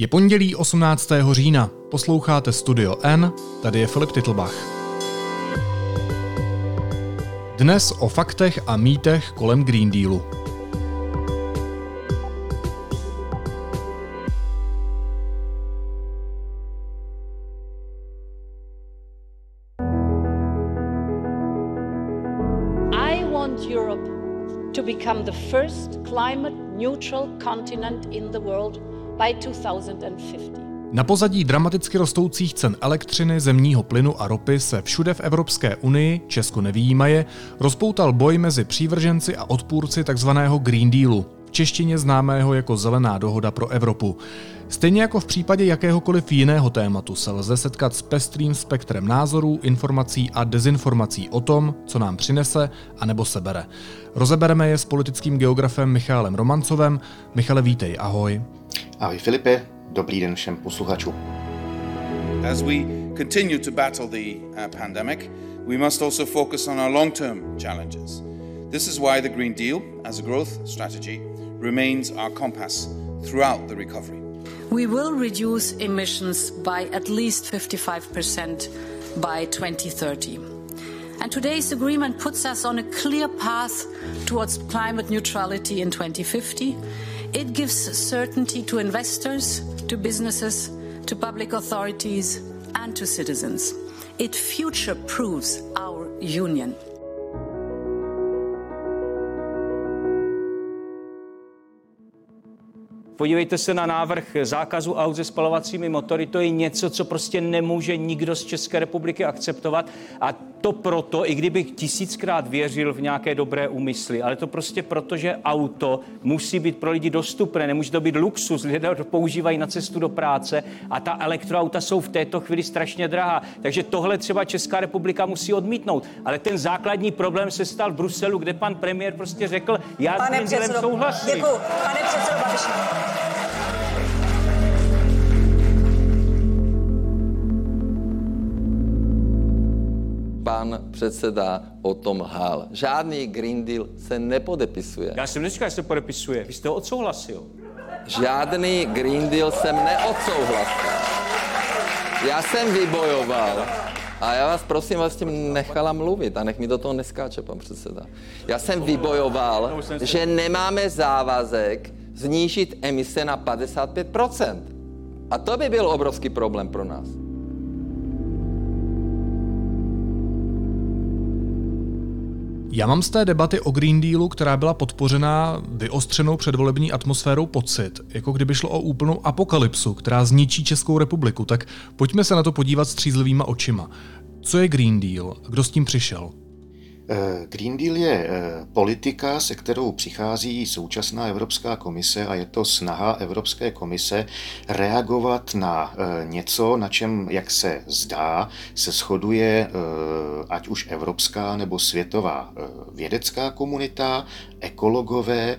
Je pondělí 18. října. Posloucháte Studio N, tady je Filip Titlbach. Dnes o faktech a mýtech kolem Green Dealu. I want Europe to become the first climate neutral continent in the world by 2050. Na pozadí dramaticky rostoucích cen elektřiny, zemního plynu a ropy se všude v Evropské unii, Česko nevýjímaje, rozpoutal boj mezi přívrženci a odpůrci tzv. Green Dealu, v češtině známého jako Zelená dohoda pro Evropu. Stejně jako v případě jakéhokoliv jiného tématu se lze setkat s pestrým spektrem názorů, informací a dezinformací o tom, co nám přinese a nebo sebere. Rozebereme je s politickým geografem Michálem Romancovem. Michale, vítej, ahoj. Ahoj Filipe, dobrý den všem posluchačům. As we continue to battle the uh, pandemic, we must also focus on our long term challenges. This is why the Green Deal, as a growth strategy, remains our compass throughout the recovery. We will reduce emissions by at least 55% by 2030. And today's agreement puts us on a clear path towards climate neutrality in 2050. It gives certainty to investors, to businesses, to public authorities, and to citizens. It future proofs our union. Podívejte se na návrh zákazu aut se spalovacími motory. To je něco, co prostě nemůže nikdo z České republiky akceptovat. A to proto, i kdybych tisíckrát věřil v nějaké dobré úmysly, ale to prostě proto, že auto musí být pro lidi dostupné, nemůže to být luxus, lidé to používají na cestu do práce a ta elektroauta jsou v této chvíli strašně drahá. Takže tohle třeba Česká republika musí odmítnout. Ale ten základní problém se stal v Bruselu, kde pan premiér prostě řekl, já Pane s tím souhlasím. děkuji. Pane předsedo Babiši. Pan předseda o tom lhal. Žádný Green Deal se nepodepisuje. Já jsem neříkal, že se podepisuje. Vy jste ho odsouhlasil. Žádný Green Deal jsem neodsouhlasil. Já jsem vybojoval. A já vás prosím, vás tím nechala mluvit a nech mi do toho neskáče, pan předseda. Já jsem vybojoval, že nemáme závazek znížit emise na 55%. A to by byl obrovský problém pro nás. Já mám z té debaty o Green Dealu, která byla podpořena vyostřenou předvolební atmosférou pocit, jako kdyby šlo o úplnou apokalypsu, která zničí Českou republiku. Tak pojďme se na to podívat střízlivýma očima. Co je Green Deal? Kdo s tím přišel? Eh, Green Deal je eh, politika, se kterou přichází současná Evropská komise a je to snaha Evropské komise reagovat na eh, něco, na čem, jak se zdá, se shoduje ať už evropská nebo světová vědecká komunita, ekologové,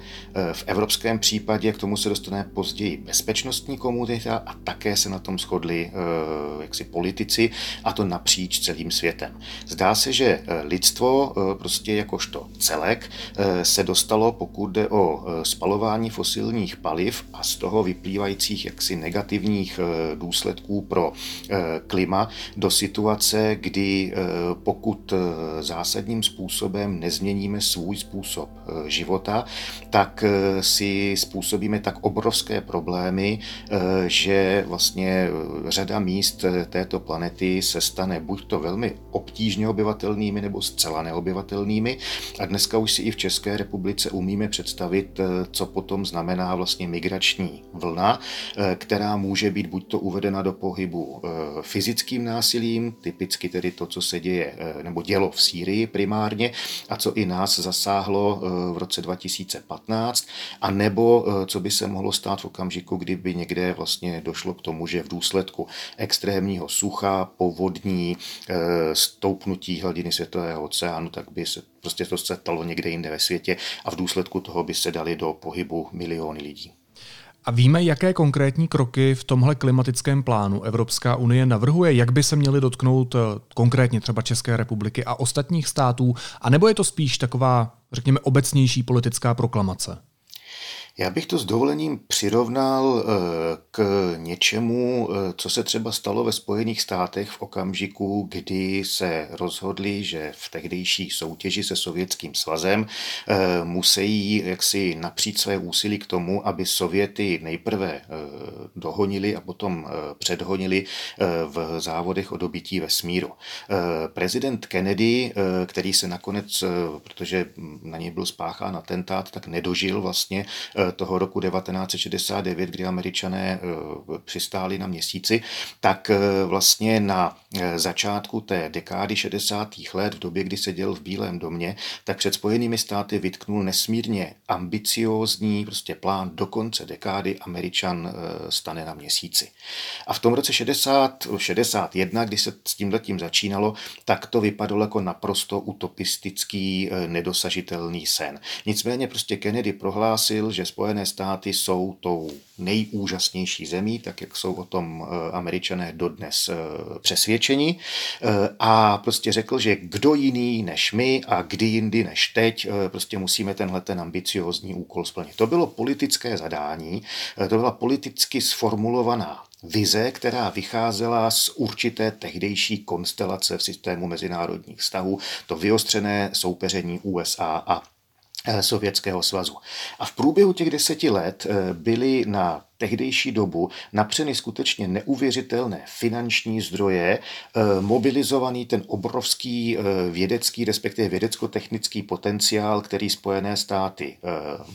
v evropském případě k tomu se dostane později bezpečnostní komunita a také se na tom shodli jaksi politici a to napříč celým světem. Zdá se, že lidstvo prostě jakožto celek se dostalo, pokud jde o spalování fosilních paliv a z toho vyplývajících jaksi negativních důsledků pro klima do situace, kdy pokud zásadním způsobem nezměníme svůj způsob života, tak si způsobíme tak obrovské problémy, že vlastně řada míst této planety se stane buď to velmi obtížně obyvatelnými nebo zcela neobyvatelnými. A dneska už si i v České republice umíme představit, co potom znamená vlastně migrační vlna, která může být buď to uvedena do pohybu fyzickým násilím, typicky tedy to, co se děje nebo dělo v Sýrii primárně a co i nás zasáhlo v roce 2015, a nebo co by se mohlo stát v okamžiku, kdyby někde vlastně došlo k tomu, že v důsledku extrémního sucha, povodní, stoupnutí hladiny světového oceánu, tak by se prostě to stalo někde jinde ve světě a v důsledku toho by se dali do pohybu miliony lidí. A víme, jaké konkrétní kroky v tomhle klimatickém plánu Evropská unie navrhuje, jak by se měly dotknout konkrétně třeba České republiky a ostatních států, anebo je to spíš taková, řekněme, obecnější politická proklamace? Já bych to s dovolením přirovnal eh, k něčemu, eh, co se třeba stalo ve Spojených státech v okamžiku, kdy se rozhodli, že v tehdejší soutěži se Sovětským svazem eh, musí jaksi napřít své úsilí k tomu, aby Sověty nejprve dohonili a potom předhonili v závodech o dobytí vesmíru. Prezident Kennedy, který se nakonec, protože na něj byl spáchán atentát, tak nedožil vlastně toho roku 1969, kdy američané eh, přistáli na měsíci, tak eh, vlastně na eh, začátku té dekády 60. let, v době, kdy seděl v Bílém domě, tak před Spojenými státy vytknul nesmírně ambiciózní prostě plán do konce dekády Američan stane na měsíci. A v tom roce 60, 61, kdy se s tím letím začínalo, tak to vypadalo jako naprosto utopistický, nedosažitelný sen. Nicméně prostě Kennedy prohlásil, že Spojené státy jsou tou nejúžasnější zemí, tak jak jsou o tom eh, američané dodnes eh, přesvědčeni. Eh, a prostě řekl, že kdo jiný než my a kdy jindy než teď, prostě musíme tenhle ten ambiciózní úkol splnit. To bylo politické zadání, to byla politicky sformulovaná vize, která vycházela z určité tehdejší konstelace v systému mezinárodních vztahů, to vyostřené soupeření USA a Sovětského svazu. A v průběhu těch deseti let eh, byly na tehdejší dobu napřeny skutečně neuvěřitelné finanční zdroje, eh, mobilizovaný ten obrovský vědecký, respektive vědecko-technický potenciál, který Spojené státy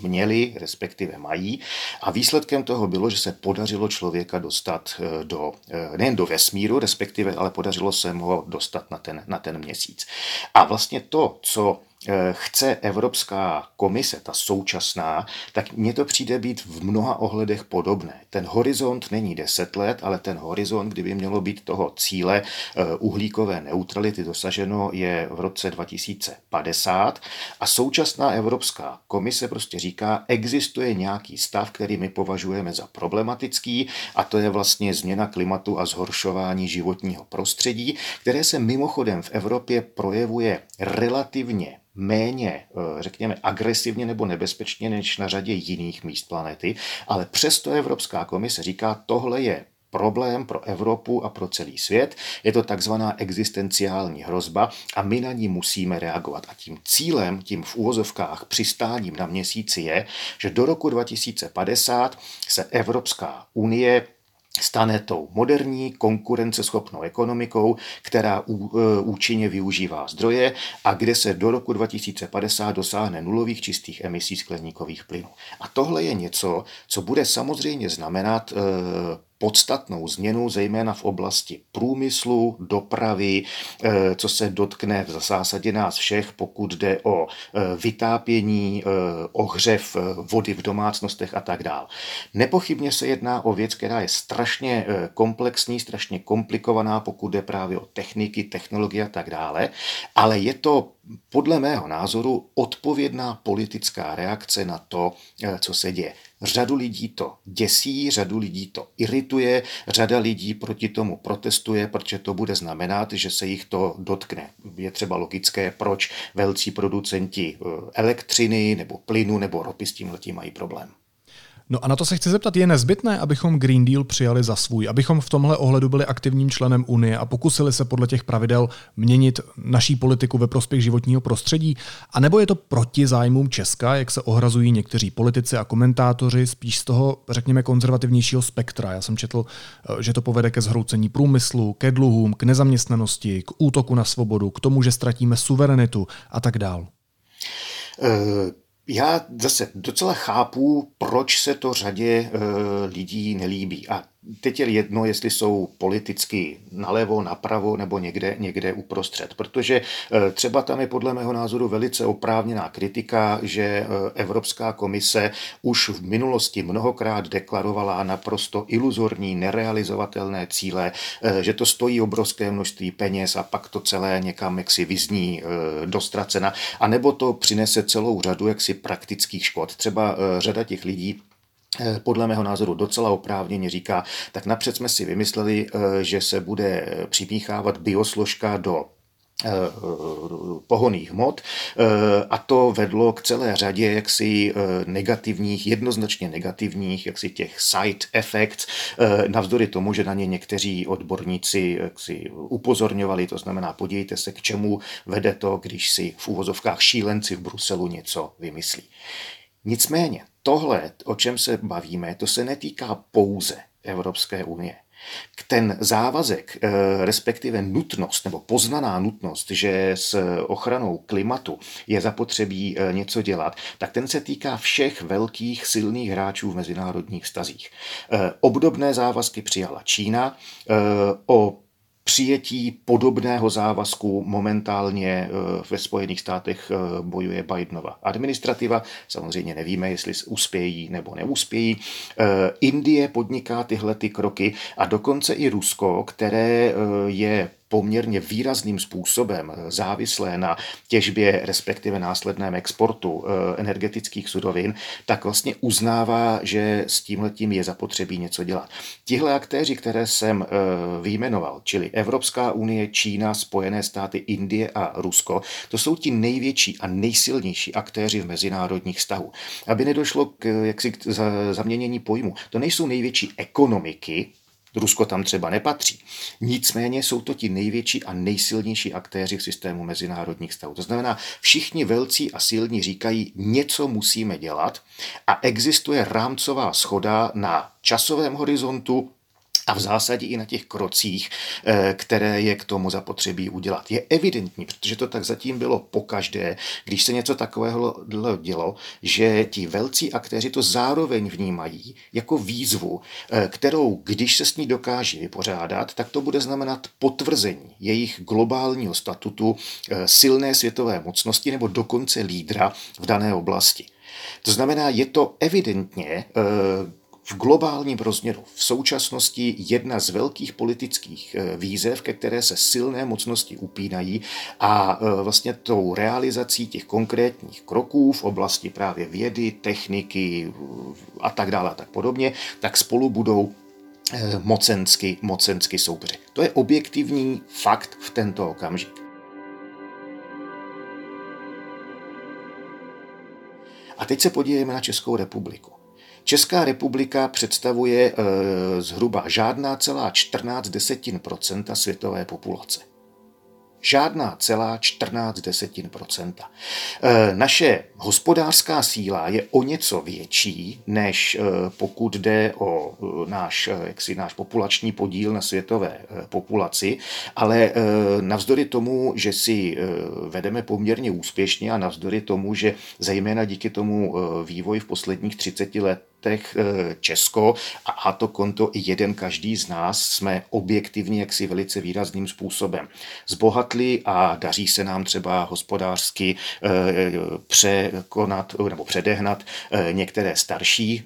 měly, respektive mají. A výsledkem toho bylo, že se podařilo člověka dostat do, nejen do vesmíru, respektive, ale podařilo se mu ho dostat na ten, na ten měsíc. A vlastně to, co Eh, chce Evropská komise, ta současná, tak mně to přijde být v mnoha ohledech podobné. Ten horizont není 10 let, ale ten horizont, kdyby mělo být toho cíle eh, uhlíkové neutrality dosaženo, je v roce 2050 a současná Evropská komise prostě říká, existuje nějaký stav, který my považujeme za problematický a to je vlastně změna klimatu a zhoršování životního prostředí, které se mimochodem v Evropě projevuje relativně méně, eh, řekněme, agresivně nebo nebezpečně než na řadě jiných míst planety, ale přesto Evropská komise říká, tohle je problém pro Evropu a pro celý svět. Je to takzvaná existenciální hrozba a my na ní musíme reagovat. A tím cílem, tím v úvozovkách přistáním na měsíci je, že do roku 2050 se Evropská unie stane tou moderní, konkurenceschopnou ekonomikou, která e, účinně využívá zdroje a kde se do roku 2050 dosáhne nulových čistých emisí skleníkových plynů. A tohle je něco, co bude samozřejmě znamenat e, podstatnou změnu, zejména v oblasti průmyslu, dopravy, eh, co se dotkne v zásadě nás všech, pokud jde o eh, vytápění, eh, ohřev vody v domácnostech a tak dále. Nepochybně se jedná o věc, která je strašně komplexní, strašně komplikovaná, pokud jde právě o techniky, technologie a tak dále, ale je to podle mého názoru odpovědná politická reakce na to, co se děje. Řadu lidí to děsí, řadu lidí to irituje, řada lidí proti tomu protestuje, protože to bude znamenat, že se jich to dotkne. Je třeba logické, proč velcí producenti eh, elektřiny nebo plynu nebo ropy s tím mají problém. No a na to se chci zeptat, je nezbytné, abychom Green Deal přijali za svůj, abychom v tomhle ohledu byli aktivním členem Unie a pokusili se podle těch pravidel měnit naší politiku ve prospěch životního prostředí? A nebo je to proti zájmům Česka, jak se ohrazují někteří politici a komentátoři, spíš z toho, řekněme, konzervativnějšího spektra? Já jsem četl, eh, že to povede ke zhroucení průmyslu, ke dluhům, k nezaměstnanosti, k útoku na svobodu, k tomu, že ztratíme suverenitu a tak dál. Uh já zase docela chápu, proč se to řadě e, lidí nelíbí. A teď je jedno, jestli jsou politicky nalevo, napravo nebo někde, někde uprostřed. Protože eh, třeba tam je podle mého názoru velice oprávněná kritika, že eh, Evropská komise už v minulosti mnohokrát deklarovala naprosto iluzorní, nerealizovatelné cíle, eh, že to stojí obrovské množství peněz a pak to celé někam jaksi vyzní dostracena, a nebo to přinese celou řadu jaksi praktických škod. Třeba řada těch lidí, podle mého názoru docela oprávněně říká, tak napřed jsme si vymysleli, eh, že se bude připíchávat biosložka do pohoných hmot a to vedlo k celé řadě jaksi negativních, jednoznačně negativních jaksi těch side effects, navzdory tomu, že na ně někteří odborníci jaksi upozorňovali, to znamená podívejte se, k čemu vede to, když si v úvozovkách šílenci v Bruselu něco vymyslí. Nicméně tohle, o čem se bavíme, to se netýká pouze Evropské unie ten závazek, eh, respektive nutnost nebo poznaná nutnost, že s ochranou klimatu je zapotřebí eh, něco dělat, tak ten se týká všech velkých silných hráčů v mezinárodních stazích. Eh, obdobné závazky přijala Čína. O přijetí podobného závazku momentálně eh, ve Spojených státech eh, bojuje Bidenova administrativa. Samozřejmě nevíme, jestli uspějí nebo neuspějí. Eh, Indie podniká tyhle ty kroky a dokonce i Rusko, které je poměrně výrazným způsobem závislé na těžbě, respektive následném exportu eh, energetických surovin, tak vlastně uznává, že s tímhletím je zapotřebí něco dělat. Tihle aktéři, které jsem eh, vyjmenoval, čili Evropská unie, Čína, Spojené státy, Indie a Rusko, to jsou ti největší a nejsilnější aktéři v mezinárodních vztahů. Aby nedošlo k, jaksi, k zaměnění pojmu. To nejsou největší ekonomiky, Rusko tam třeba nepatří. Nicméně jsou to ti největší a nejsilnější aktéři v systému mezinárodních stavů. To znamená, všichni velcí a silní říkají, něco musíme dělat a existuje rámcová schoda na časovém horizontu, a v zásadě i na těch krocích, eh, které je k tomu zapotřebí udělat. Je evidentní, protože to tak zatím bylo pokaždé, když se něco takového dělo, že ti velcí aktéři to zároveň vnímají jako výzvu, eh, kterou, když se s ní dokáží vypořádat, tak to bude znamenat potvrzení jejich globálního statutu eh, silné světové mocnosti nebo dokonce lídra v dané oblasti. To znamená, je to evidentně v globálním rozměru v současnosti jedna z velkých politických eh, výzev, ke které se silné mocnosti upínají a eh, vlastně tou realizací těch konkrétních kroků v oblasti právě vědy, techniky a tak dále a tak podobně, tak spolu budou eh, mocensky, mocensky soupeři. To je objektivní fakt v tento okamžik. A teď se podívejme na Českou republiku. Česká republika představuje e, zhruba žádná celá 14 desetin procenta světové populace žádná celá 14 desetin procenta. E, naše hospodářská síla je o něco větší, než e, pokud jde o náš, jaksi, náš populační podíl na světové populaci, ale navzdory tomu, že si vedeme poměrně úspěšně a navzdory tomu, že zejména díky tomu vývoji v posledních 30 let letech eh, Česko a to konto i jeden každý z nás jsme objektivně jaksi velice výrazným způsobem zbohatli a daří se nám třeba hospodářsky eh, překonat nebo předehnat eh, některé starší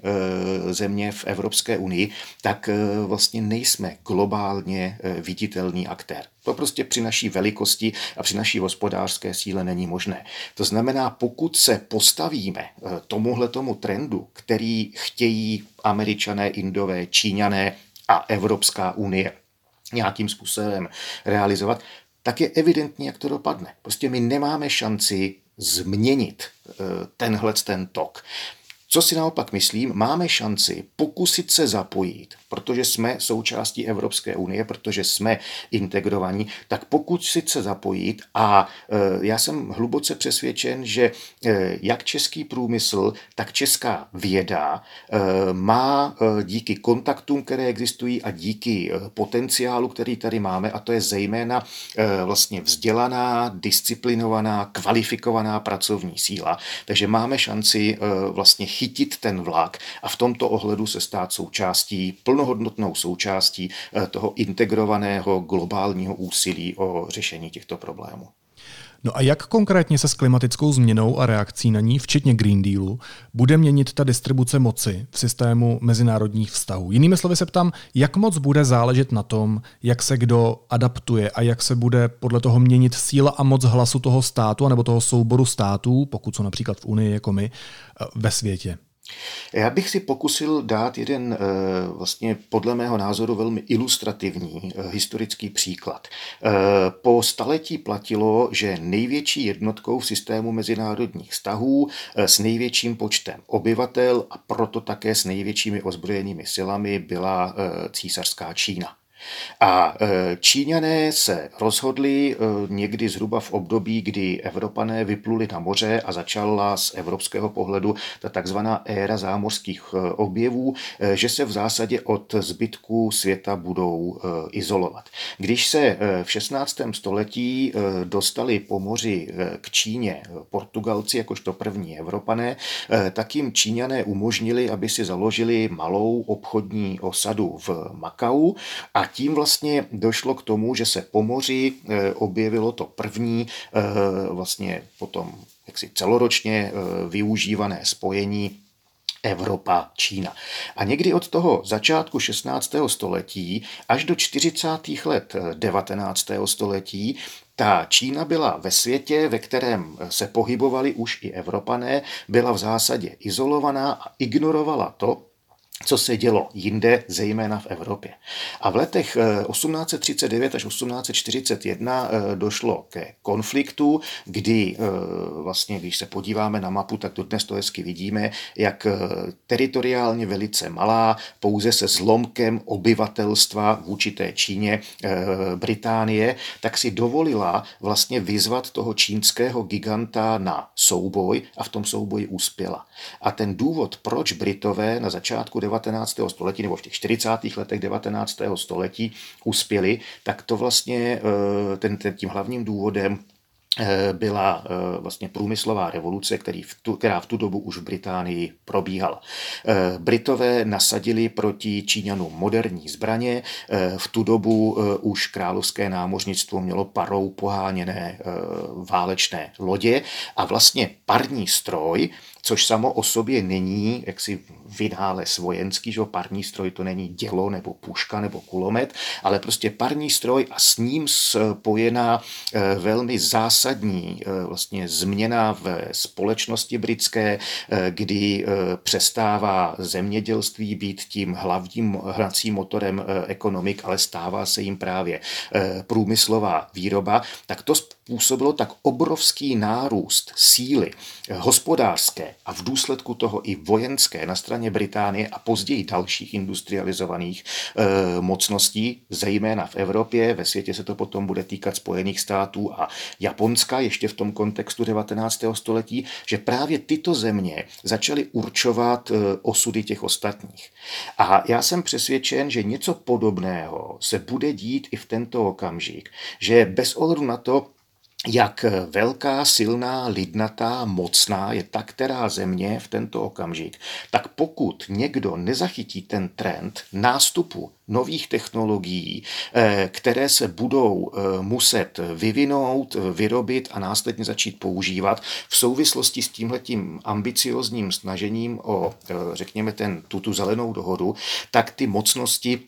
země v Evropské unii, tak vlastně nejsme globálně viditelný aktér. To prostě při naší velikosti a při naší hospodářské síle není možné. To znamená, pokud se postavíme eh, tomuhle tomu trendu, který chtějí američané, indové, číňané a Evropská unie nějakým způsobem realizovat, tak je evidentní, jak to dopadne. Prostě my nemáme šanci změnit eh, tenhle ten tok. Co si naopak myslím, máme šanci pokusit se zapojit, protože jsme součástí Evropské unie, protože jsme integrovaní, tak pokusit se zapojit a e, já jsem hluboce přesvědčen, že e, jak český průmysl, tak česká věda e, má díky kontaktům, které existují a díky potenciálu, který tady máme, a to je zejména vlastně vzdělaná, disciplinovaná, kvalifikovaná pracovní síla. Takže máme šanci vlastně chytit ten vlak a v tomto ohledu se stát součástí, plnohodnotnou součástí eh, toho integrovaného globálního úsilí o řešení těchto problémů. No a jak konkrétně se s klimatickou změnou a reakcí na ní, včetně Green Dealu, bude měnit ta distribuce moci v systému mezinárodních vztahů? Jinými slovy se ptám, jak moc bude záležet na tom, jak se kdo adaptuje a jak se bude podle toho měnit síla a moc hlasu toho státu nebo toho souboru států, pokud jsou například v Unii jako my, eh, ve světě? Já bych si pokusil dát jeden eh, vlastně podle mého názoru velmi ilustrativní eh, historický příklad. Eh, po staletí platilo, že největší jednotkou v systému mezinárodních vztahů s největším počtem obyvatel a proto také s největšími ozbrojenými silami byla císařská Čína. A e, Číňané se rozhodli e, někdy zhruba v období, kdy Evropané vypluli na moře a začala z evropského pohledu ta takzvaná éra zámořských e, objevů, že se v zásadě od zbytku světa budou izolovat. Když se v 16. století dostali po moři k Číně Portugalci jakožto první Evropané, tak jim Číňané umožnili, aby si založili malou obchodní osadu v Makau a tím vlastně došlo k tomu, že se po moři eh, objevilo to první eh, vlastně potom jaksi celoročně eh, využívané spojení Evropa, Čína. A někdy od toho začátku 16. století až do 40. let 19. století ta Čína byla ve světě, ve kterém se pohybovali už i Evropané, byla v zásadě izolovaná a ignorovala to, co se dělo jinde, zejména v Evropě. A v letech 1839 eh, až 1841 eh, došlo ke konfliktu, kdy eh, vlastně, když se podíváme na mapu, tak dnes to hezky vidíme, jak teritoriálně velice malá, pouze se zlomkem obyvatelstva vůči té Číně Británie, tak si dovolila vlastně vyzvat toho čínského giganta na souboj a v tom souboji uspěla. A ten důvod, proč Britové na začátku 19. století nebo v těch 40. letech 19. století uspěli, tak to vlastně eh, ten, ten, tím hlavním důvodem eh, byla eh, vlastně průmyslová revoluce, který v tu, která v tu dobu už v Británii probíhala. Britové nasadili proti Číňanům moderní zbraně, v tu dobu už královské námořnictvo mělo parou poháněné válečné lodě a vlastně parní stroj, což samo o sobě není jaksi vynález vojenský, že parní stroj to není dělo nebo puška nebo kulomet, ale prostě parní stroj a s ním spojená eh, velmi zásadní eh, vlastně změna v společnosti britské, eh, kdy přestává zemědělství být tím hlavním hracím motorem ekonomik, ale stává se jim právě průmyslová výroba, tak to způsobilo tak obrovský nárůst síly hospodářské a v důsledku toho i vojenské na straně Británie a později dalších industrializovaných e, mocností, zejména v Evropě, ve světě se to potom bude týkat Spojených států a Japonska, ještě v tom kontextu 19. století, že právě tyto země začaly určovat e, osudy těch ostatních. A já jsem přesvědčen, že něco podobného se bude dít i v tento okamžik, že bez ohledu na to, jak velká, silná, lidnatá, mocná je ta která země v tento okamžik, tak pokud někdo nezachytí ten trend nástupu nových technologií, eh, které se budou eh, muset vyvinout, vyrobit a následně začít používat v souvislosti s tímhletím ambiciozním snažením o, eh, řekněme, ten, tuto zelenou dohodu, tak ty mocnosti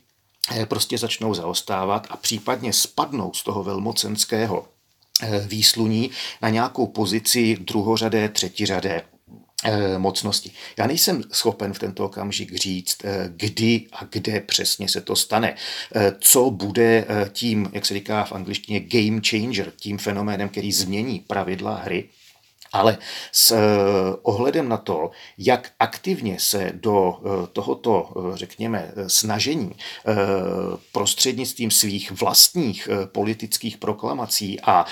prostě začnou zaostávat a případně spadnou z toho velmocenského výsluní na nějakou pozici druhořadé, třetiřadé eh, mocnosti. Já nejsem schopen v tento okamžik říct, eh, kdy a kde přesně se to stane. Co bude tím, jak se říká v angličtině, game changer, tím fenoménem, který změní pravidla hry ale s eh, ohledem na to, jak aktivně se do eh, tohoto, eh, řekněme, snažení prostřednictvím svých vlastních politických proklamací a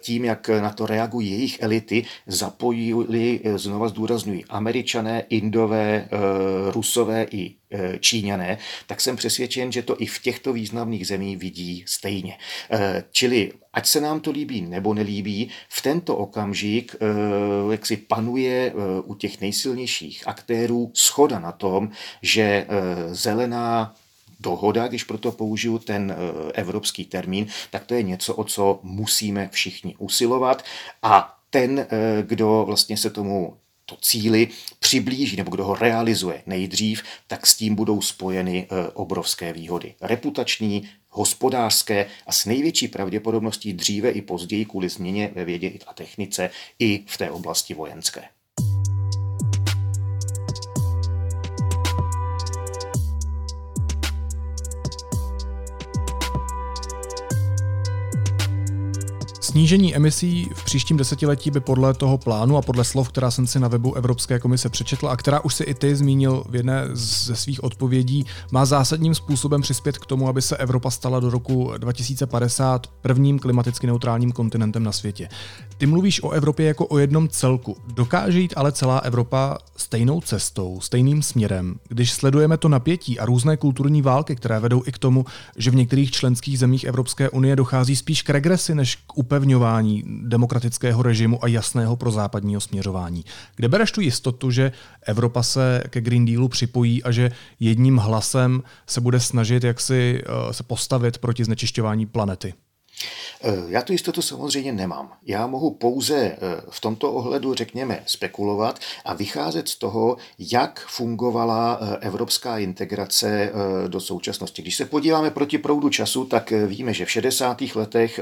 tím, jak na to reagují jejich elity, zapojili, znova zdůrazňuji, američané, indové, rusové i Číňané, tak jsem přesvědčen, že to i v těchto významných zemích vidí stejně. Eh, čili ať se nám to líbí nebo nelíbí, v tento okamžik eh, jak si panuje u těch nejsilnějších aktérů schoda na tom, že zelená dohoda, když proto použiju ten evropský termín, tak to je něco, o co musíme všichni usilovat a ten, kdo vlastně se tomu to cíli přiblíží nebo kdo ho realizuje nejdřív, tak s tím budou spojeny e, obrovské výhody. Reputační, hospodářské a s největší pravděpodobností dříve i později kvůli změně ve vědě a technice i v té oblasti vojenské. Snížení emisí v příštím desetiletí by podle toho plánu a podle slov, která jsem si na webu Evropské komise přečetla a která už si i ty zmínil v jedné ze svých odpovědí, má zásadním způsobem přispět k tomu, aby se Evropa stala do roku 2050 prvním klimaticky neutrálním kontinentem na světě. Ty mluvíš o Evropě jako o jednom celku. Dokáže jít ale celá Evropa stejnou cestou, stejným směrem, když sledujeme to napětí a různé kulturní války, které vedou i k tomu, že v některých členských zemích Evropské unie dochází spíš k regresi než k upevňování demokratického režimu a jasného pro západního směřování. Kde bereš tu jistotu, že Evropa se ke Green Dealu připojí a že jedním hlasem se bude snažit jak si eh, se postavit proti znečišťování planety? Eh, já tu jistotu samozřejmě nemám. Já mohu pouze eh, v tomto ohledu, řekněme, spekulovat a vycházet z toho, jak fungovala eh, evropská integrace do současnosti. Když se podíváme proti proudu času, tak víme, že v 60. letech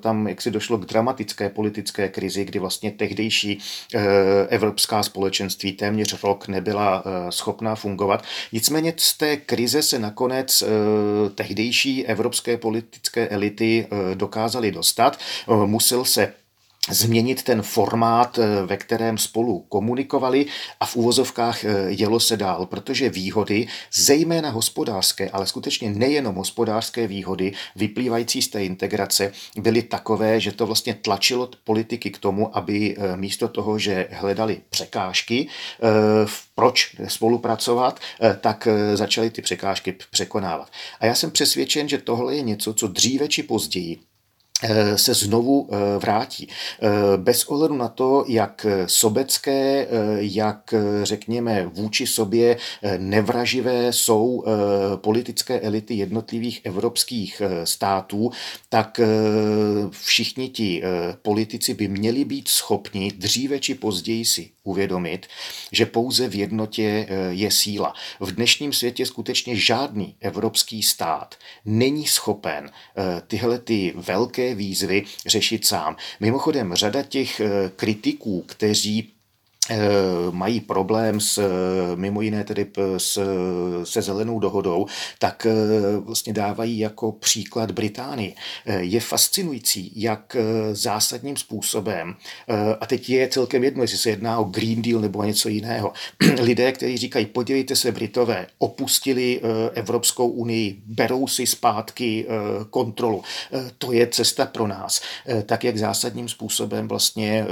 tam jaksi došlo k dramatické politické krizi, kdy vlastně tehdejší evropská společenství téměř rok nebyla schopná fungovat. Nicméně z té krize se nakonec tehdejší evropské politické elity dokázali dostat. Eh, musel se změnit ten formát, eh, ve kterém spolu komunikovali a v úvozovkách eh, jelo se dál, protože výhody, zejména hospodářské, ale skutečně nejenom hospodářské výhody, vyplývající z té integrace, byly takové, že to vlastně tlačilo politiky k tomu, aby místo toho, že hledali překážky, proč spolupracovat, tak začali ty překážky překonávat. A já jsem přesvědčen, že tohle je něco, co dříve či později Eh, se znovu eh, vrátí. Eh, bez ohledu na to, jak sobecké, jak řekněme vůči sobě nevraživé jsou politické elity jednotlivých evropských států, tak všichni ti politici by měli být schopni dříve či později si uvědomit, že pouze v jednotě je síla. V dnešním světě skutečně žádný evropský stát není schopen tyhle ty velké výzvy řešit sám. Mimochodem, řada těch eh, kritiků, kteří mají problém s, mimo jiné tedy s, se zelenou dohodou, tak eh, vlastně dávají jako příklad Británii. Eh, je fascinující, jak zásadním způsobem, a teď je celkem jedno, jestli se jedná o Green Deal nebo něco jiného, lidé, kteří říkají, podívejte se, Britové opustili Evropskou unii, berou si zpátky kontrolu. To je cesta pro nás. Tak, jak zásadním způsobem vlastně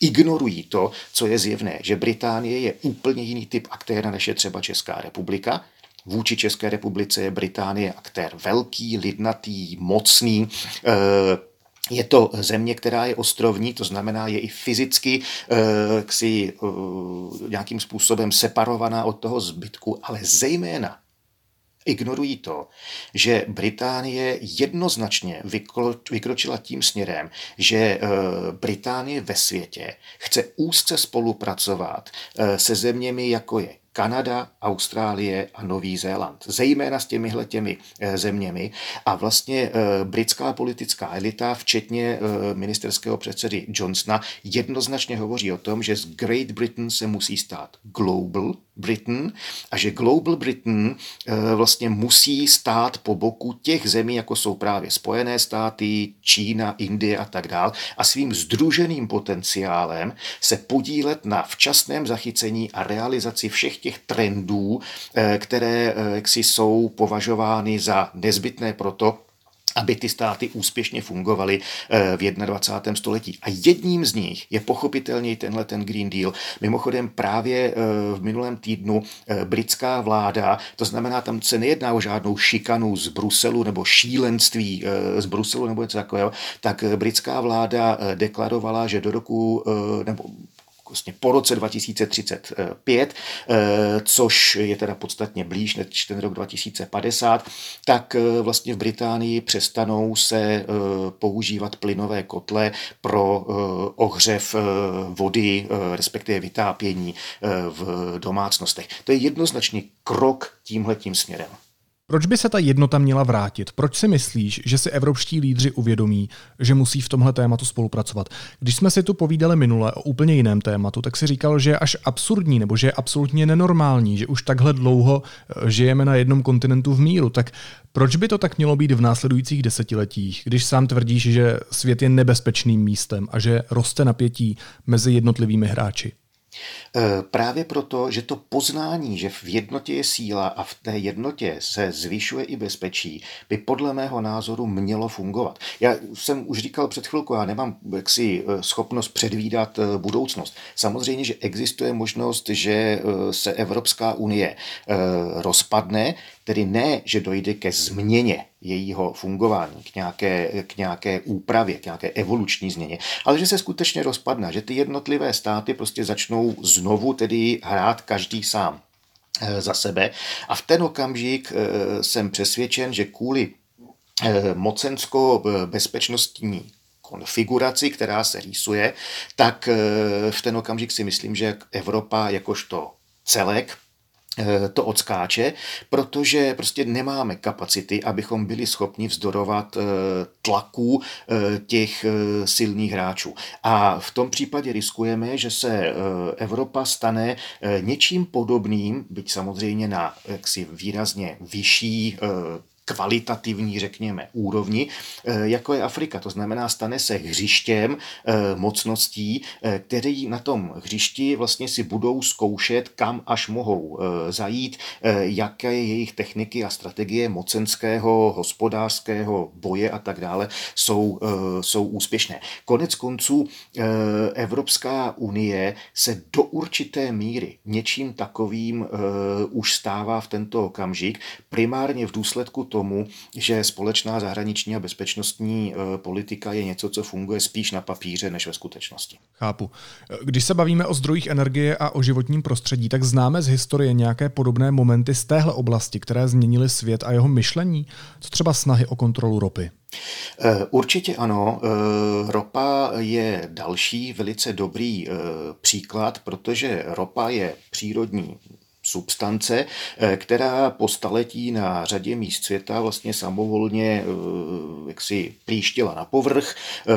ignorují to, co je zjevné, že Británie je úplně jiný typ aktéra než je třeba Česká republika. Vůči České republice je Británie aktér velký, lidnatý, mocný, eh, je to země, která je ostrovní, to znamená, je i fyzicky ksi, e, nějakým způsobem separovaná od toho zbytku, ale zejména ignorují to, že Británie jednoznačně vykročila tím směrem, že eh, Británie ve světě chce úzce spolupracovat eh, se zeměmi, jako je Kanada, Austrálie a Nový Zéland. Zejména s těmihle těmi eh, zeměmi. A vlastně britská politická elita, včetně ministerského předsedy Johnsona, jednoznačně hovoří o tom, že z Great Britain se musí stát global Britain a že Global Britain eh, vlastně musí stát po boku těch zemí, jako jsou právě Spojené státy, Čína, Indie a tak dál a svým združeným potenciálem se podílet na včasném zachycení a realizaci všech těch trendů, eh, které eh, jaksi jsou považovány za nezbytné proto, aby ty státy úspěšně fungovaly eh, v 21. století. A jedním z nich je pochopitelně tenhle ten Green Deal. Mimochodem právě eh, v minulém týdnu eh, britská vláda, to znamená, tam se nejedná o žádnou šikanu z Bruselu nebo šílenství z Bruselu nebo něco takového, tak britská vláda deklarovala, že do roku, nebo vlastně po roce 2035, eh, což je teda podstatně blíž než ten rok 2050, tak eh, vlastně v Británii přestanou se eh, používat plynové kotle pro ohřev vody, respektive vytápění v domácnostech. To je jednoznačně krok tímhletím směrem. Proč by se ta jednota měla vrátit? Proč si myslíš, že si evropští lídři uvědomí, že musí v tomhle tématu spolupracovat? Když jsme si tu povídali minule o úplně jiném tématu, tak si říkal, že je až absurdní nebo že je absolutně nenormální, že už takhle dlouho eh, žijeme na jednom kontinentu v míru. Tak proč by to tak mělo být v následujících desetiletích, když sám tvrdíš, že svět je nebezpečným místem a že roste napětí mezi jednotlivými hráči? E, právě proto, že to poznání, že v jednotě je síla a v té jednotě se zvyšuje i bezpečí, by podle mého názoru mělo fungovat. Já jsem už říkal před chvilkou, já nemám jaksi e, schopnost předvídat e, budoucnost. Samozřejmě, že existuje možnost, že se Evropská unie rozpadne, tedy ne, že dojde ke změně jejího fungování, k nějaké, k nějaké úpravě, k nějaké evoluční změně, ale že se skutečně rozpadne, že ty jednotlivé státy prostě začnou znovu tedy hrát každý sám eh, za sebe. A v ten okamžik eh, jsem přesvědčen, že kvůli eh, mocensko-bezpečnostní konfiguraci, která se rýsuje, tak v ten okamžik si myslím, že Evropa jakožto celek to odskáče, protože prostě nemáme kapacity, abychom byli schopni vzdorovat eh, tlaku eh, těch silných hráčů. A v tom případě riskujeme, že se Evropa stane něčím podobným, byť samozřejmě na jaksi výrazně vyšší kvalitativní, řekněme, úrovni, eh, jako je Afrika. To znamená, stane se hřištěm eh, mocností, eh, který na tom hřišti vlastně si budou zkoušet, kam až mohou zajít, jaké jejich techniky a strategie mocenského, hospodářského boje a tak dále jsou, jsou úspěšné. Konec konců Evropská unie se do určité míry něčím takovým už stává v tento okamžik, primárně v důsledku tomu, že společná zahraniční a bezpečnostní e, politika je něco, co funguje spíš na papíře než ve skutečnosti. Chápu. Když se bavíme o zdrojích energie a o životním prostředí, tak známe z historie nějaké podobné momenty z téhle oblasti, které změnily svět a jeho myšlení? Co třeba snahy o kontrolu ropy? E, určitě ano. E, ropa je další velice dobrý příklad, protože ropa je přírodní substance, eh, která po staletí na řadě míst světa vlastně samovolně eh, jaksi příštila na povrch eh,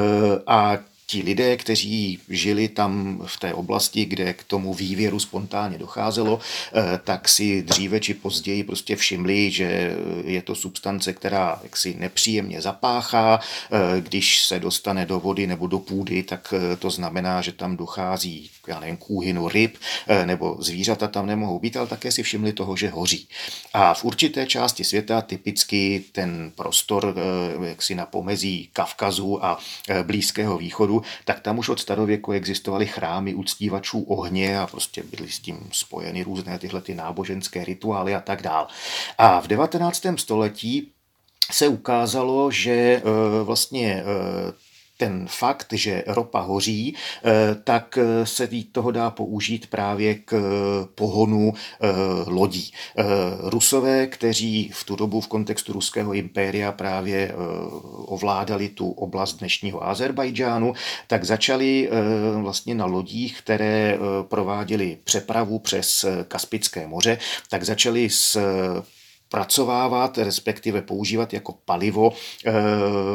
a ti lidé, kteří žili tam v té oblasti, kde k tomu vývěru spontánně docházelo, eh, tak si dříve či později prostě všimli, že je to substance, která jaksi nepříjemně zapáchá. Eh, když se dostane do vody nebo do půdy, tak eh, to znamená, že tam dochází já nevím, kůhynu ryb, nebo zvířata tam nemohou být, ale také si všimli toho, že hoří. A v určité části světa, typicky ten prostor jaksi na pomezí Kavkazu a Blízkého východu, tak tam už od starověku existovaly chrámy uctívačů ohně a prostě byly s tím spojeny různé tyhle ty náboženské rituály a tak dál. A v 19. století se ukázalo, že eh, vlastně eh, ten fakt, že ropa hoří, eh, tak eh, se toho dá použít právě k eh, pohonu lodí. Rusové, kteří v tu dobu v kontextu ruského impéria právě ovládali tu oblast dnešního Azerbajdžánu, tak začali vlastně na lodích, které prováděly přepravu přes Kaspické moře, tak začali s pracovávat, respektive používat jako palivo e,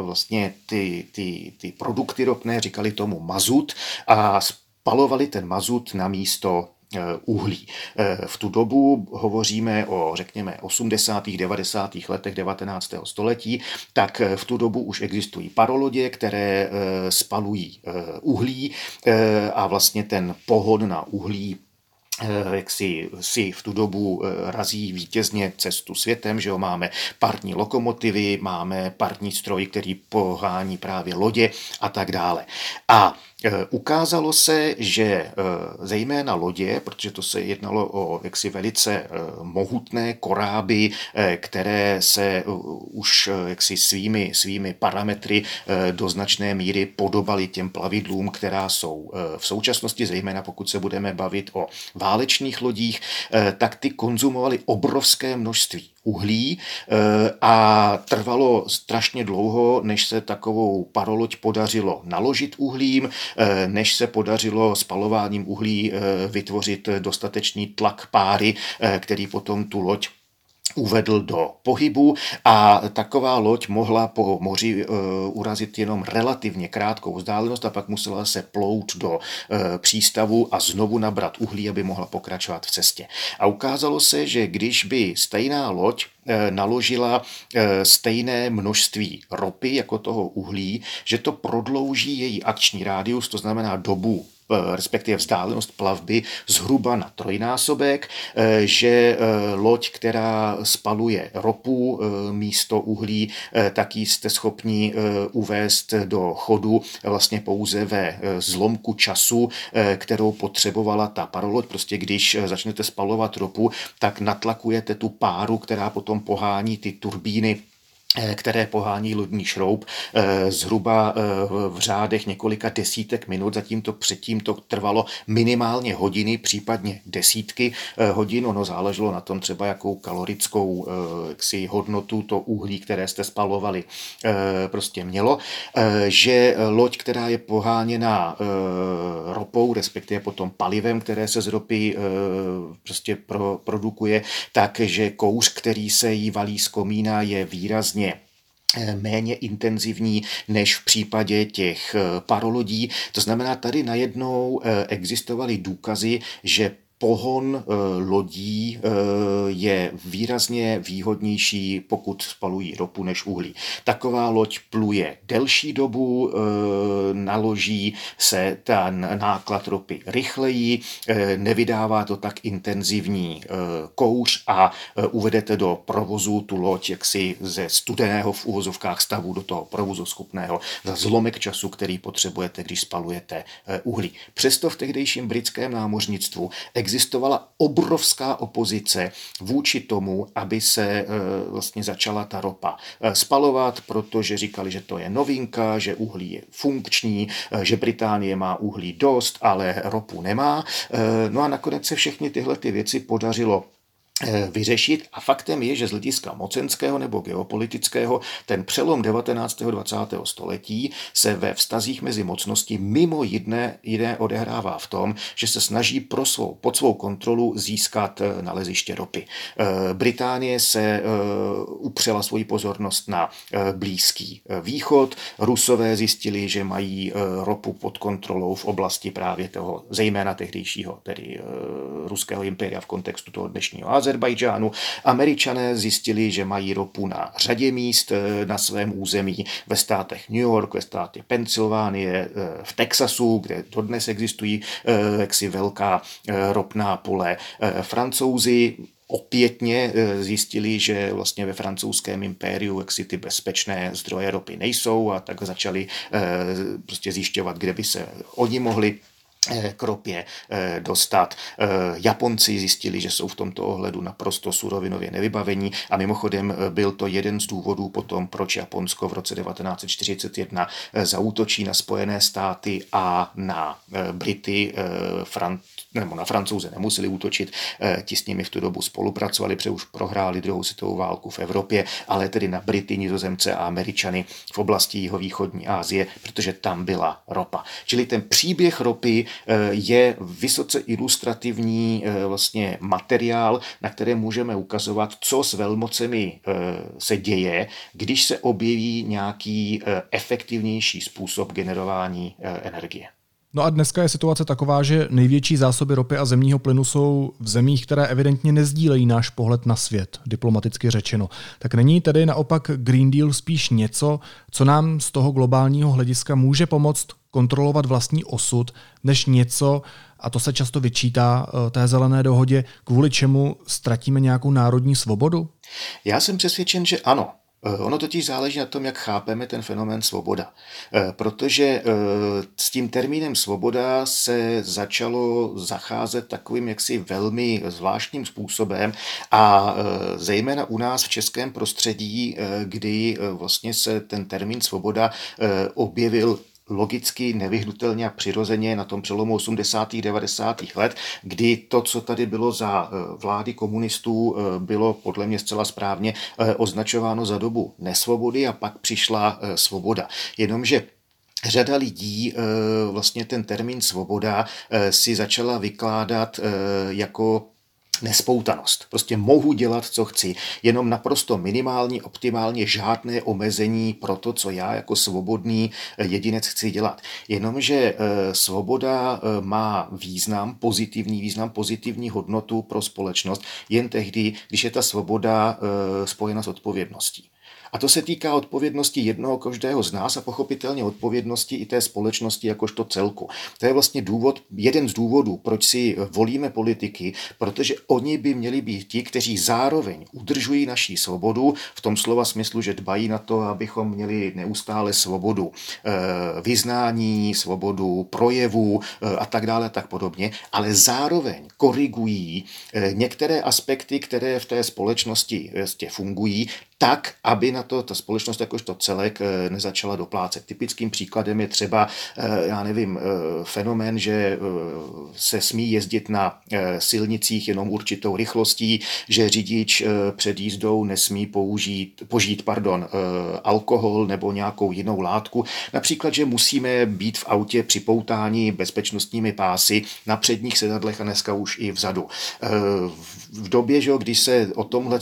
vlastně ty, ty, ty produkty ropné, říkali tomu mazut a spalovali ten mazut na místo eh, uhlí. Eh, v tu dobu hovoříme o, řekněme, 80. 90. letech 19. století, tak v tu dobu už existují parolodě, které spalují uhlí a vlastně ten pohon na uhlí Eh, jak si, si v tu dobu eh, razí vítězně cestu světem, že jo, máme parní lokomotivy, máme parní stroj, který pohání právě lodě a tak dále. A Eh, ukázalo se, že eh, zejména lodě, protože to se jednalo o jaksi velice eh, mohutné koráby, které se už jaksi svými, svými parametry do značné míry podobaly těm plavidlům, která jsou v současnosti, zejména pokud se budeme bavit o válečných lodích, tak ty konzumovaly obrovské množství uhlí a trvalo strašně dlouho, než se takovou paroloď podařilo naložit uhlím, Eh, než se podařilo spalováním uhlí eh, vytvořit dostatečný tlak páry, eh, který potom tu loď uvedl do pohybu a taková loď mohla po moři uh, urazit jenom relativně krátkou vzdálenost a pak musela se plout do uh, přístavu a znovu nabrat uhlí, aby mohla pokračovat v cestě. A ukázalo se, že když by stejná loď naložila stejné množství ropy jako toho uhlí, že to prodlouží její akční rádius, to znamená dobu Eh, respektive vzdálenost plavby zhruba na trojnásobek, eh, že eh, loď, která spaluje ropu místo uhlí, tak jste schopni uvést do chodu vlastně pouze ve zlomku času, kterou potřebovala ta paroloď. Prostě když začnete spalovat ropu, tak natlakujete tu páru, která potom pohání ty turbíny Eh, které pohání lodní šroub eh, zhruba eh, v řádech několika desítek minut, zatímto předtím to trvalo minimálně hodiny, případně desítky hodin. Ono záleželo na tom třeba, jakou kalorickou jaksi, hodnotu to uhlí, které jste spalovali, prostě mělo. Že loď, která je poháněna ropou, respektive potom palivem, které se z ropy prostě pro, produkuje, takže kouř, který se jí valí z komína, je výrazně Eh, méně intenzivní než v případě těch eh, parolodí. To znamená, tady najednou eh, existovaly důkazy, že pohon eh, lodí eh, je výrazně výhodnější, pokud spalují ropu než uhlí. Taková loď pluje delší dobu, eh, naloží se ten náklad ropy rychleji, nevydává to tak intenzivní kouř a uvedete do provozu tu loď jaksi ze studeného v úvozovkách stavu do toho provozu schopného za zlomek času, který potřebujete, když spalujete uhlí. Přesto v tehdejším britském námořnictvu existovala obrovská opozice vůči tomu, aby se e, vlastně začala ta ropa e, spalovat, protože říkali, že to je novinka, že uhlí je funkční, e, že Británie má uhlí dost, ale ropu nemá. No a nakonec se všechny tyhle ty věci podařilo Eh, vyřešit. A faktem je, že z hlediska mocenského nebo geopolitického ten přelom 19. 20. století se ve vztazích mezi mocnosti mimo jiné, jiné odehrává v tom, že se snaží pro svou, pod svou kontrolu získat eh, naleziště ropy. Eh, Británie se upřela svoji pozornost na Blízký východ. Rusové zjistili, že mají ropu pod kontrolou v oblasti právě toho, zejména tehdejšího, tedy ruského impéria v kontextu toho dnešního Azerbajdžánu. Američané zjistili, že mají ropu na řadě míst eh, na svém území, ve státech New York, ve státě Pensylvánie, eh, v Texasu, kde dodnes existují eh, jaksi velká ropná pole. Francouzi opětně zjistili, že vlastně ve francouzském impériu jaksi ty bezpečné zdroje ropy nejsou a tak začali prostě zjišťovat, kde by se oni mohli kropě eh, dostat. Eh, Japonci zjistili, že jsou v tomto ohledu naprosto surovinově nevybavení a mimochodem byl to jeden z důvodů potom, proč Japonsko v roce 1941 zautočí na Spojené státy a na Brity, Fran- nebo na Francouze nemuseli útočit, ti s nimi v tu dobu spolupracovali, protože už prohráli druhou světovou válku v Evropě, ale tedy na Brity, Nizozemce a Američany v oblasti jihovýchodní Asie, protože tam byla ropa. Čili ten příběh ropy Eh, je vysoce ilustrativní eh, vlastně materiál, na které můžeme ukazovat, co s velmocemi eh, se děje, když se objeví nějaký efektivnější způsob generování energie. No a dneska je situace taková, že největší zásoby ropy a zemního plynu jsou v zemích, které evidentně nezdílejí náš pohled na svět, diplomaticky řečeno. Tak není tedy naopak Green Deal spíš něco, co nám z toho globálního hlediska může pomoct kontrolovat vlastní osud, než něco, a to se často vyčítá eh, té zelené dohodě, kvůli čemu ztratíme nějakou národní svobodu? Já jsem přesvědčen, že ano. Eh, ono totiž záleží na tom, jak chápeme ten fenomén svoboda. Eh, protože s tím termínem svoboda se začalo zacházet takovým jaksi velmi zvláštním způsobem a zejména u nás v českém prostředí, kdy vlastně se ten termín svoboda objevil logicky, nevyhnutelně a přirozeně na tom přelomu 80. 90. let, kdy to, co tady bylo za eh, vlády komunistů, eh, bylo podle mě zcela správně eh, označováno za dobu nesvobody a pak přišla svoboda. Jenomže Řada lidí vlastně ten termín svoboda si začala vykládat jako nespoutanost. Prostě mohu dělat, co chci, jenom naprosto minimální, optimálně žádné omezení pro to, co já jako svobodný eh, jedinec chci dělat. Jenomže eh, svoboda eh, má význam, pozitivní význam, pozitivní hodnotu pro společnost jen tehdy, když je ta svoboda spojena s odpovědností. A to se týká odpovědnosti jednoho každého z nás a pochopitelně odpovědnosti i té společnosti jakožto celku. To je vlastně důvod, jeden z důvodů, proč si volíme politiky, protože oni by měli být ti, kteří zároveň udržují naší svobodu v tom slova smyslu, že dbají na to, abychom měli neustále svobodu eh, vyznání, svobodu projevu eh, a tak dále, tak podobně, ale zároveň korigují eh, některé aspekty, které v té společnosti fungují, tak, aby na to ta společnost jakožto celek eh, nezačala doplácet. Typickým příkladem je třeba, eh, já nevím, eh, fenomén, že se smí jezdit na silnicích jenom určitou rychlostí, že řidič před jízdou nesmí použít, požít pardon, alkohol nebo nějakou jinou látku. Například, že musíme být v autě připoutáni bezpečnostními pásy na předních sedadlech a dneska už i vzadu. V době, že, když se o tomhle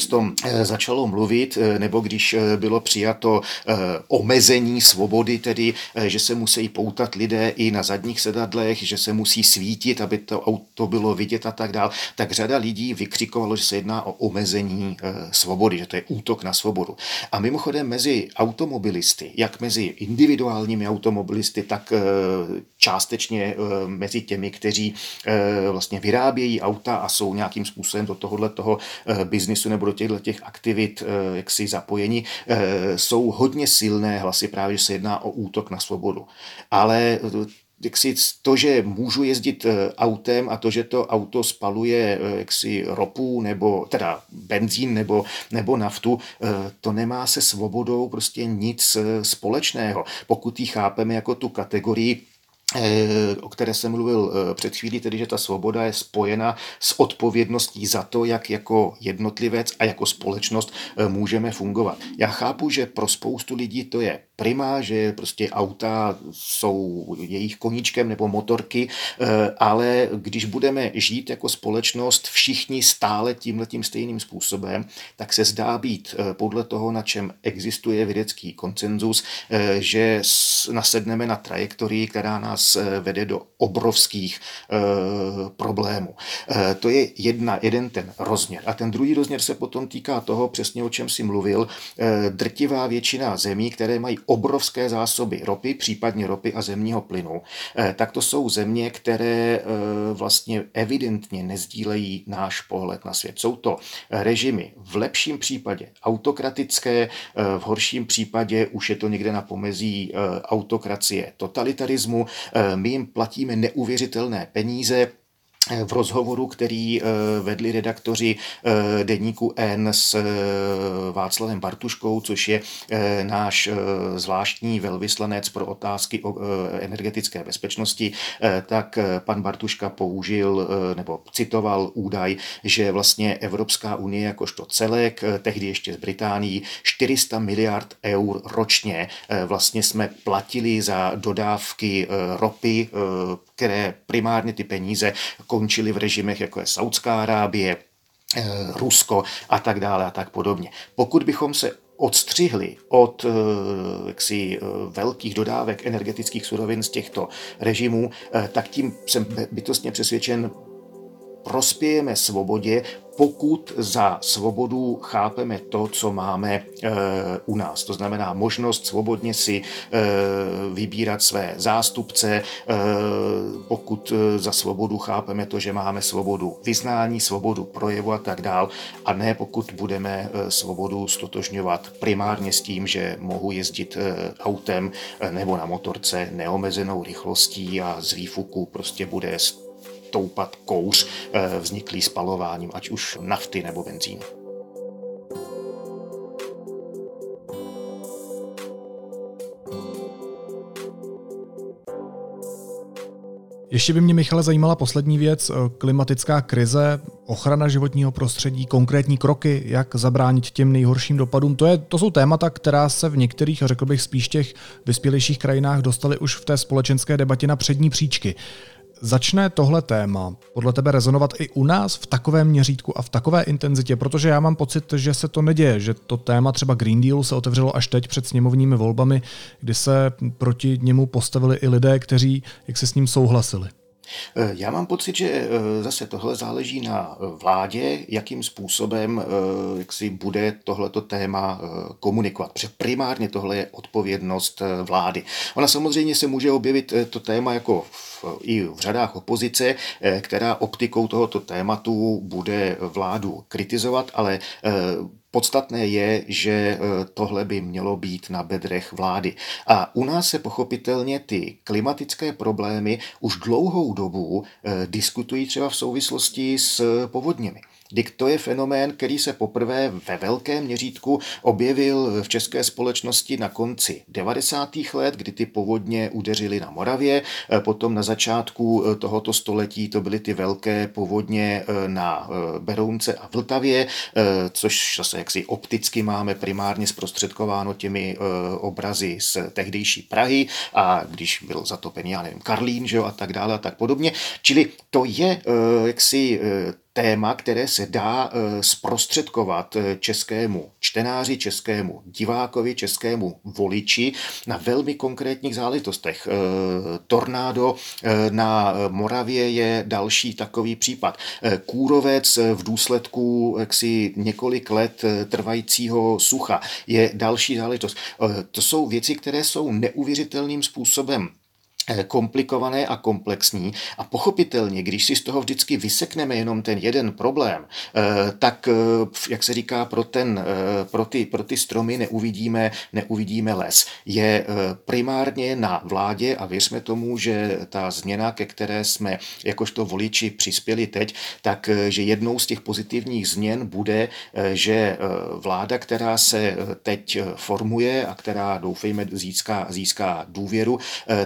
začalo mluvit, nebo když eh, bylo přijato eh, omezení svobody, tedy eh, že se musí poutat lidé i na zadních sedadlech, že se musí svítit, aby to auto bylo vidět a tak dál, tak řada lidí vykřikovalo, že se jedná o omezení svobody, že to je útok na svobodu. A mimochodem mezi automobilisty, jak mezi individuálními automobilisty, tak částečně mezi těmi, kteří vlastně vyrábějí auta a jsou nějakým způsobem do tohohle toho biznisu nebo do těchto těch aktivit jak si zapojeni, eh, jsou hodně silné hlasy právě, že se jedná o útok na svobodu. Ale eh, jaksi to, že můžu jezdit eh, autem a to, že to auto spaluje jaksi ropu nebo teda benzín nebo, nebo naftu, to nemá se svobodou prostě nic společného. Pokud ji chápeme jako tu kategorii o které jsem mluvil eh, před chvílí, tedy že ta svoboda je spojena s odpovědností za to, jak jako jednotlivec a jako společnost eh, můžeme fungovat. Já chápu, že pro spoustu lidí to je prima, že prostě auta jsou jejich koníčkem nebo motorky, ale když budeme žít jako společnost všichni stále tímhletím stejným způsobem, tak se zdá být podle toho, na čem existuje vědecký koncenzus, že nasedneme na trajektorii, která nás eh, vede do obrovských problémů. To je jedna, jeden ten rozměr. A ten druhý rozměr se potom týká toho, přesně o čem si mluvil, drtivá většina zemí, které mají obrovské zásoby ropy, případně ropy a zemního plynu, e, tak to jsou země, které e, vlastně evidentně nezdílejí náš pohled na svět. Jsou to režimy v lepším případě autokratické, v horším případě už je to někde na pomezí autokracie totalitarismu, Eh, my jim platíme neuvěřitelné peníze, v rozhovoru, který eh, vedli redaktoři eh, deníku N s eh, Václavem Bartuškou, což je náš zvláštní velvyslanec pro otázky o energetické bezpečnosti, tak pan Bartuška použil nebo citoval údaj, že vlastně Evropská unie jakožto celek, tehdy ještě z Británií, 400 miliard eur ročně vlastně jsme platili za dodávky ropy, které primárně ty peníze končily v režimech, jako je Saudská Arábie, eh, Rusko a tak dále a tak podobně. Pokud bychom se odstřihli od eh, jaksi, eh, velkých dodávek energetických surovin z těchto režimů, tak tím jsem bytostně přesvědčen, prospějeme svobodě, pokud za svobodu chápeme to, co máme e, u nás. To znamená možnost svobodně si e, vybírat své zástupce, e, pokud za svobodu chápeme to, že máme svobodu vyznání, svobodu projevu a tak dál, a ne pokud budeme svobodu stotožňovat primárně s tím, že mohu jezdit autem nebo na motorce neomezenou rychlostí a z výfuku prostě bude stoupat kouř eh, vzniklý spalováním, ať už nafty nebo benzínu. Ještě by mě, Michale, zajímala poslední věc, eh, klimatická krize, ochrana životního prostředí, konkrétní kroky, jak zabránit těm nejhorším dopadům. To, je, to jsou témata, která se v některých, řekl bych, spíš těch vyspělejších krajinách dostaly už v té společenské debatě na přední příčky. Začne tohle téma podle tebe rezonovat i u nás v takovém měřítku a v takové intenzitě, protože já mám pocit, že se to neděje, že to téma třeba Green Deal se otevřelo až teď před sněmovními volbami, kdy se proti němu postavili i lidé, kteří jak se s ním souhlasili. Eh, já mám pocit, že eh, zase tohle záleží na eh, vládě, jakým způsobem jak si bude tohleto téma komunikovat. Protože primárně tohle je odpovědnost vlády. Ona samozřejmě se může objevit to téma jako v, i v řadách opozice, která optikou tohoto tématu bude vládu kritizovat, ale Podstatné je, že e, tohle by mělo být na bedrech vlády. A u nás se pochopitelně ty klimatické problémy už dlouhou dobu e, diskutují třeba v souvislosti s povodněmi. Dik to je fenomén, který se poprvé ve velkém měřítku objevil v české společnosti na konci 90. let, kdy ty povodně udeřily na Moravě. E, potom na začátku e, tohoto století to byly ty velké povodně e, na Berounce a Vltavě, což zase jaksi opticky máme primárně zprostředkováno těmi obrazy z tehdejší Prahy a když byl zatopený, já nevím, Karlín, že jo, a tak dále a tak podobně. Čili to je jaksi téma, které se dá eh, zprostředkovat eh, českému čtenáři, českému divákovi, českému voliči na velmi konkrétních záležitostech. Eh, tornádo na Moravě je další takový případ. Kůrovec v důsledku jaksi několik let trvajícího sucha je další záležitost. To jsou věci, které jsou neuvěřitelným způsobem komplikované a komplexní a pochopitelně, když si z toho vždycky vysekneme jenom ten jeden problém, eh, tak, eh, jak se říká, pro, ten, pro, ty, pro ty stromy neuvidíme, neuvidíme les. Je primárně na vládě a věřme tomu, že ta změna, ke které jsme jakožto voliči přispěli teď, tak že jednou z těch pozitivních změn bude, že vláda, která se teď formuje a která doufejme získá, získá důvěru,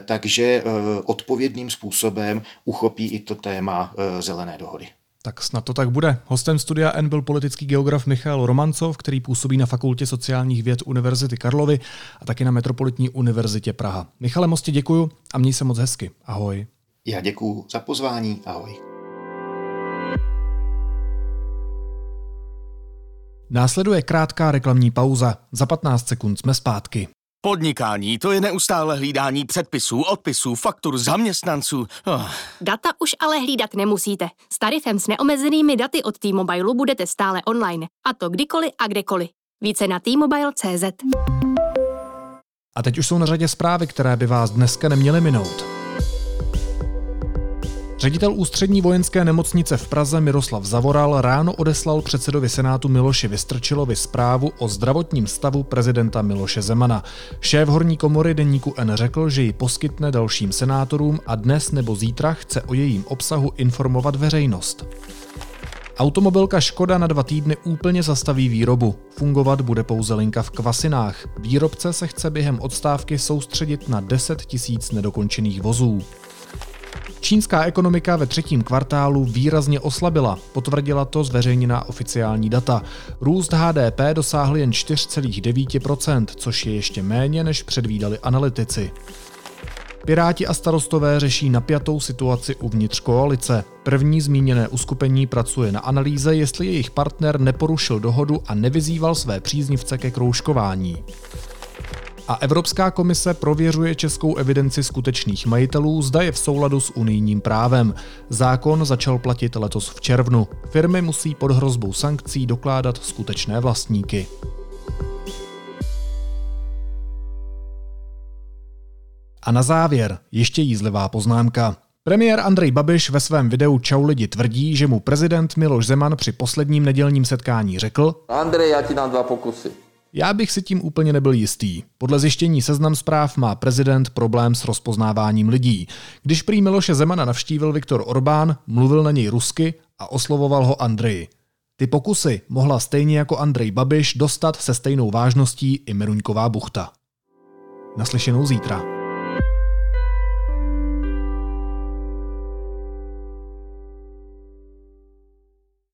takže Eh, odpovědným způsobem uchopí i to téma eh, zelené dohody. Tak snad to tak bude. Hostem studia N byl politický geograf Michal Romancov, který působí na Fakultě sociálních věd Univerzity Karlovy a taky na Metropolitní univerzitě Praha. Michale, moc ti děkuju a měj se moc hezky. Ahoj. Já děkuju za pozvání. Ahoj. Následuje krátká reklamní pauza. Za 15 sekund jsme zpátky. Podnikání to je neustále hlídání předpisů, odpisů, faktur, zaměstnanců. Oh. Data už ale hlídat nemusíte. S tarifem s neomezenými daty od T-Mobile budete stále online. A to kdykoliv a kdekoliv. Více na T-Mobile.cz A teď už jsou na řadě zprávy, které by vás dneska neměly minout. Ředitel ústřední vojenské nemocnice v Praze Miroslav Zavoral ráno odeslal předsedovi Senátu Miloši Vystrčilovi zprávu o zdravotním stavu prezidenta Miloše Zemana. Šéf horní komory deníku N řekl, že ji poskytne dalším senátorům a dnes nebo zítra chce o jejím obsahu informovat veřejnost. Automobilka Škoda na dva týdny úplně zastaví výrobu. Fungovat bude pouze linka v Kvasinách. Výrobce se chce během odstávky soustředit na 10 tisíc nedokončených vozů. Čínská ekonomika ve třetím kvartálu výrazně oslabila, potvrdila to zveřejněná oficiální data. Růst HDP dosáhl jen 4,9%, což je ještě méně, než předvídali analytici. Piráti a starostové řeší napjatou situaci uvnitř koalice. První zmíněné uskupení pracuje na analýze, jestli jejich partner neporušil dohodu a nevyzýval své příznivce ke kroužkování. A Evropská komise prověřuje českou evidenci skutečných majitelů, zda je v souladu s unijním právem. Zákon začal platit letos v červnu. Firmy musí pod hrozbou sankcí dokládat skutečné vlastníky. A na závěr ještě jízlivá poznámka. Premiér Andrej Babiš ve svém videu Čau lidi tvrdí, že mu prezident Miloš Zeman při posledním nedělním setkání řekl Andrej, já ti dám dva pokusy. Já bych si tím úplně nebyl jistý. Podle zjištění seznam zpráv má prezident problém s rozpoznáváním lidí. Když prý Miloše Zemana navštívil Viktor Orbán, mluvil na něj rusky a oslovoval ho Andrej. Ty pokusy mohla stejně jako Andrej Babiš dostat se stejnou vážností i Meruňková buchta. Naslyšenou zítra.